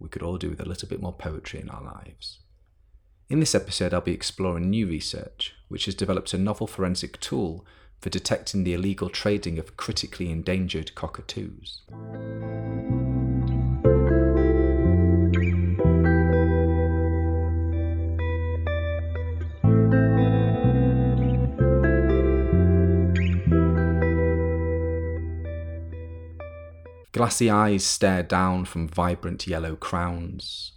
we could all do with a little bit more poetry in our lives. In this episode, I'll be exploring new research, which has developed a novel forensic tool for detecting the illegal trading of critically endangered cockatoos. Glassy eyes stare down from vibrant yellow crowns.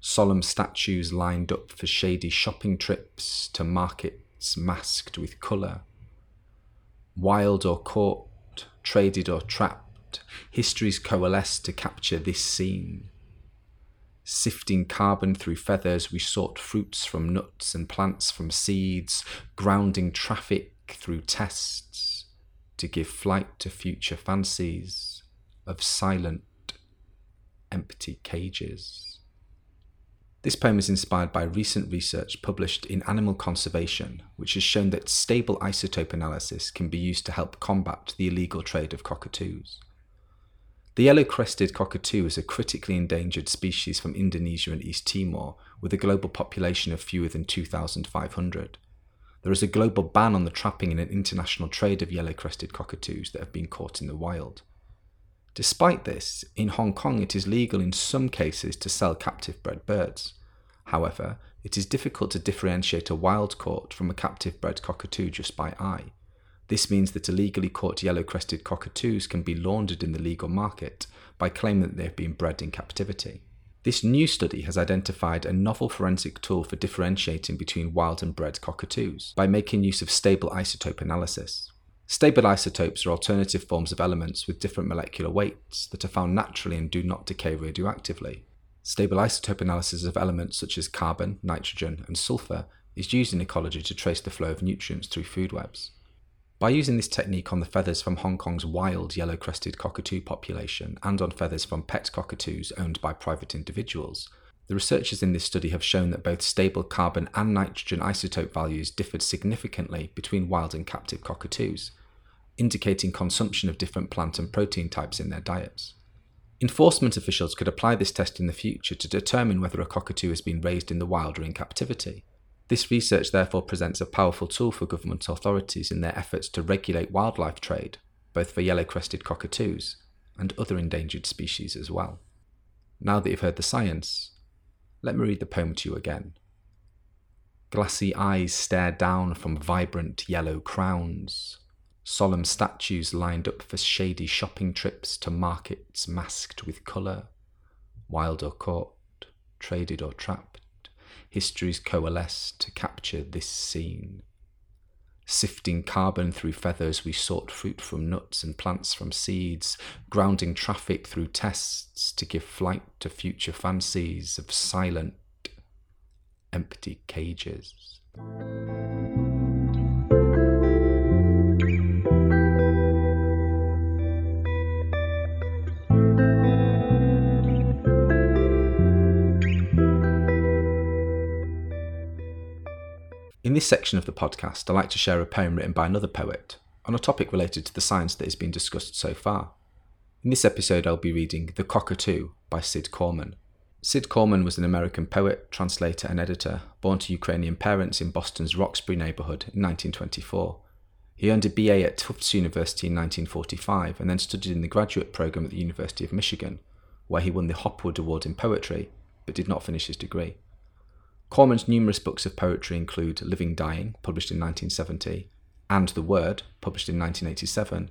Solemn statues lined up for shady shopping trips to markets masked with colour. Wild or caught, traded or trapped, histories coalesce to capture this scene. Sifting carbon through feathers, we sought fruits from nuts and plants from seeds, grounding traffic through tests to give flight to future fancies of silent, empty cages. This poem is inspired by recent research published in Animal Conservation, which has shown that stable isotope analysis can be used to help combat the illegal trade of cockatoos. The yellow crested cockatoo is a critically endangered species from Indonesia and East Timor, with a global population of fewer than 2,500. There is a global ban on the trapping and international trade of yellow crested cockatoos that have been caught in the wild. Despite this, in Hong Kong it is legal in some cases to sell captive bred birds. However, it is difficult to differentiate a wild caught from a captive bred cockatoo just by eye. This means that illegally caught yellow crested cockatoos can be laundered in the legal market by claiming that they have been bred in captivity. This new study has identified a novel forensic tool for differentiating between wild and bred cockatoos by making use of stable isotope analysis. Stable isotopes are alternative forms of elements with different molecular weights that are found naturally and do not decay radioactively. Stable isotope analysis of elements such as carbon, nitrogen, and sulfur is used in ecology to trace the flow of nutrients through food webs. By using this technique on the feathers from Hong Kong's wild yellow crested cockatoo population and on feathers from pet cockatoos owned by private individuals, the researchers in this study have shown that both stable carbon and nitrogen isotope values differed significantly between wild and captive cockatoos, indicating consumption of different plant and protein types in their diets. Enforcement officials could apply this test in the future to determine whether a cockatoo has been raised in the wild or in captivity. This research therefore presents a powerful tool for government authorities in their efforts to regulate wildlife trade, both for yellow crested cockatoos and other endangered species as well. Now that you've heard the science, let me read the poem to you again. Glassy eyes stare down from vibrant yellow crowns. Solemn statues lined up for shady shopping trips to markets masked with colour. Wild or caught, traded or trapped, histories coalesce to capture this scene. Sifting carbon through feathers, we sought fruit from nuts and plants from seeds, grounding traffic through tests to give flight to future fancies of silent, empty cages. In this section of the podcast, I like to share a poem written by another poet on a topic related to the science that has been discussed so far. In this episode, I'll be reading The Cockatoo by Cid Corman. Cid Corman was an American poet, translator, and editor, born to Ukrainian parents in Boston's Roxbury neighbourhood in 1924. He earned a BA at Tufts University in 1945 and then studied in the graduate programme at the University of Michigan, where he won the Hopwood Award in Poetry, but did not finish his degree. Corman's numerous books of poetry include Living Dying, published in 1970, and The Word, published in 1987,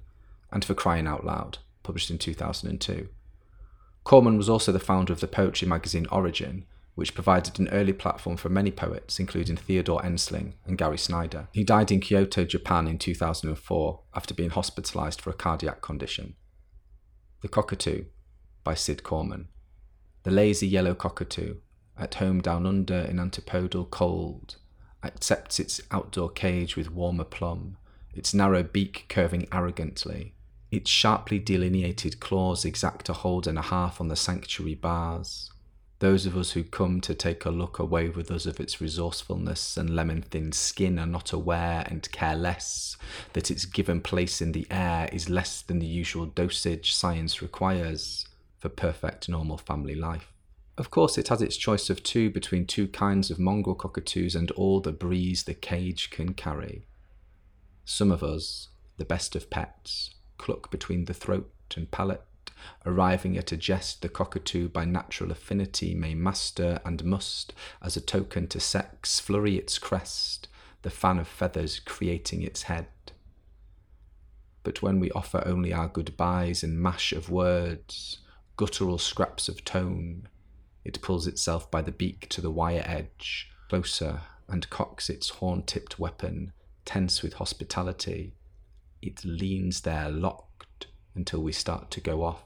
and For Crying Out Loud, published in 2002. Corman was also the founder of the poetry magazine Origin, which provided an early platform for many poets, including Theodore Enslin and Gary Snyder. He died in Kyoto, Japan in 2004 after being hospitalized for a cardiac condition. The Cockatoo by Cid Corman. The lazy yellow cockatoo at home down under in antipodal cold, accepts its outdoor cage with warmer plum, its narrow beak curving arrogantly, its sharply delineated claws exact a hold and a half on the sanctuary bars. Those of us who come to take a look away with us of its resourcefulness and lemon thin skin are not aware and care less that its given place in the air is less than the usual dosage science requires for perfect normal family life. Of course, it has its choice of two between two kinds of mongrel cockatoos and all the breeze the cage can carry. Some of us, the best of pets, cluck between the throat and palate, arriving at a jest the cockatoo by natural affinity may master and must, as a token to sex, flurry its crest, the fan of feathers creating its head. But when we offer only our goodbyes in mash of words, guttural scraps of tone, it pulls itself by the beak to the wire edge, closer, and cocks its horn tipped weapon, tense with hospitality. It leans there locked until we start to go off.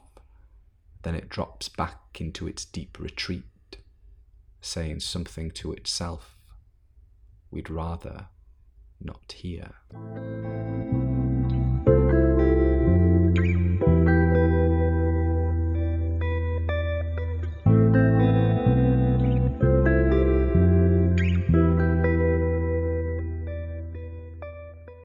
Then it drops back into its deep retreat, saying something to itself we'd rather not hear.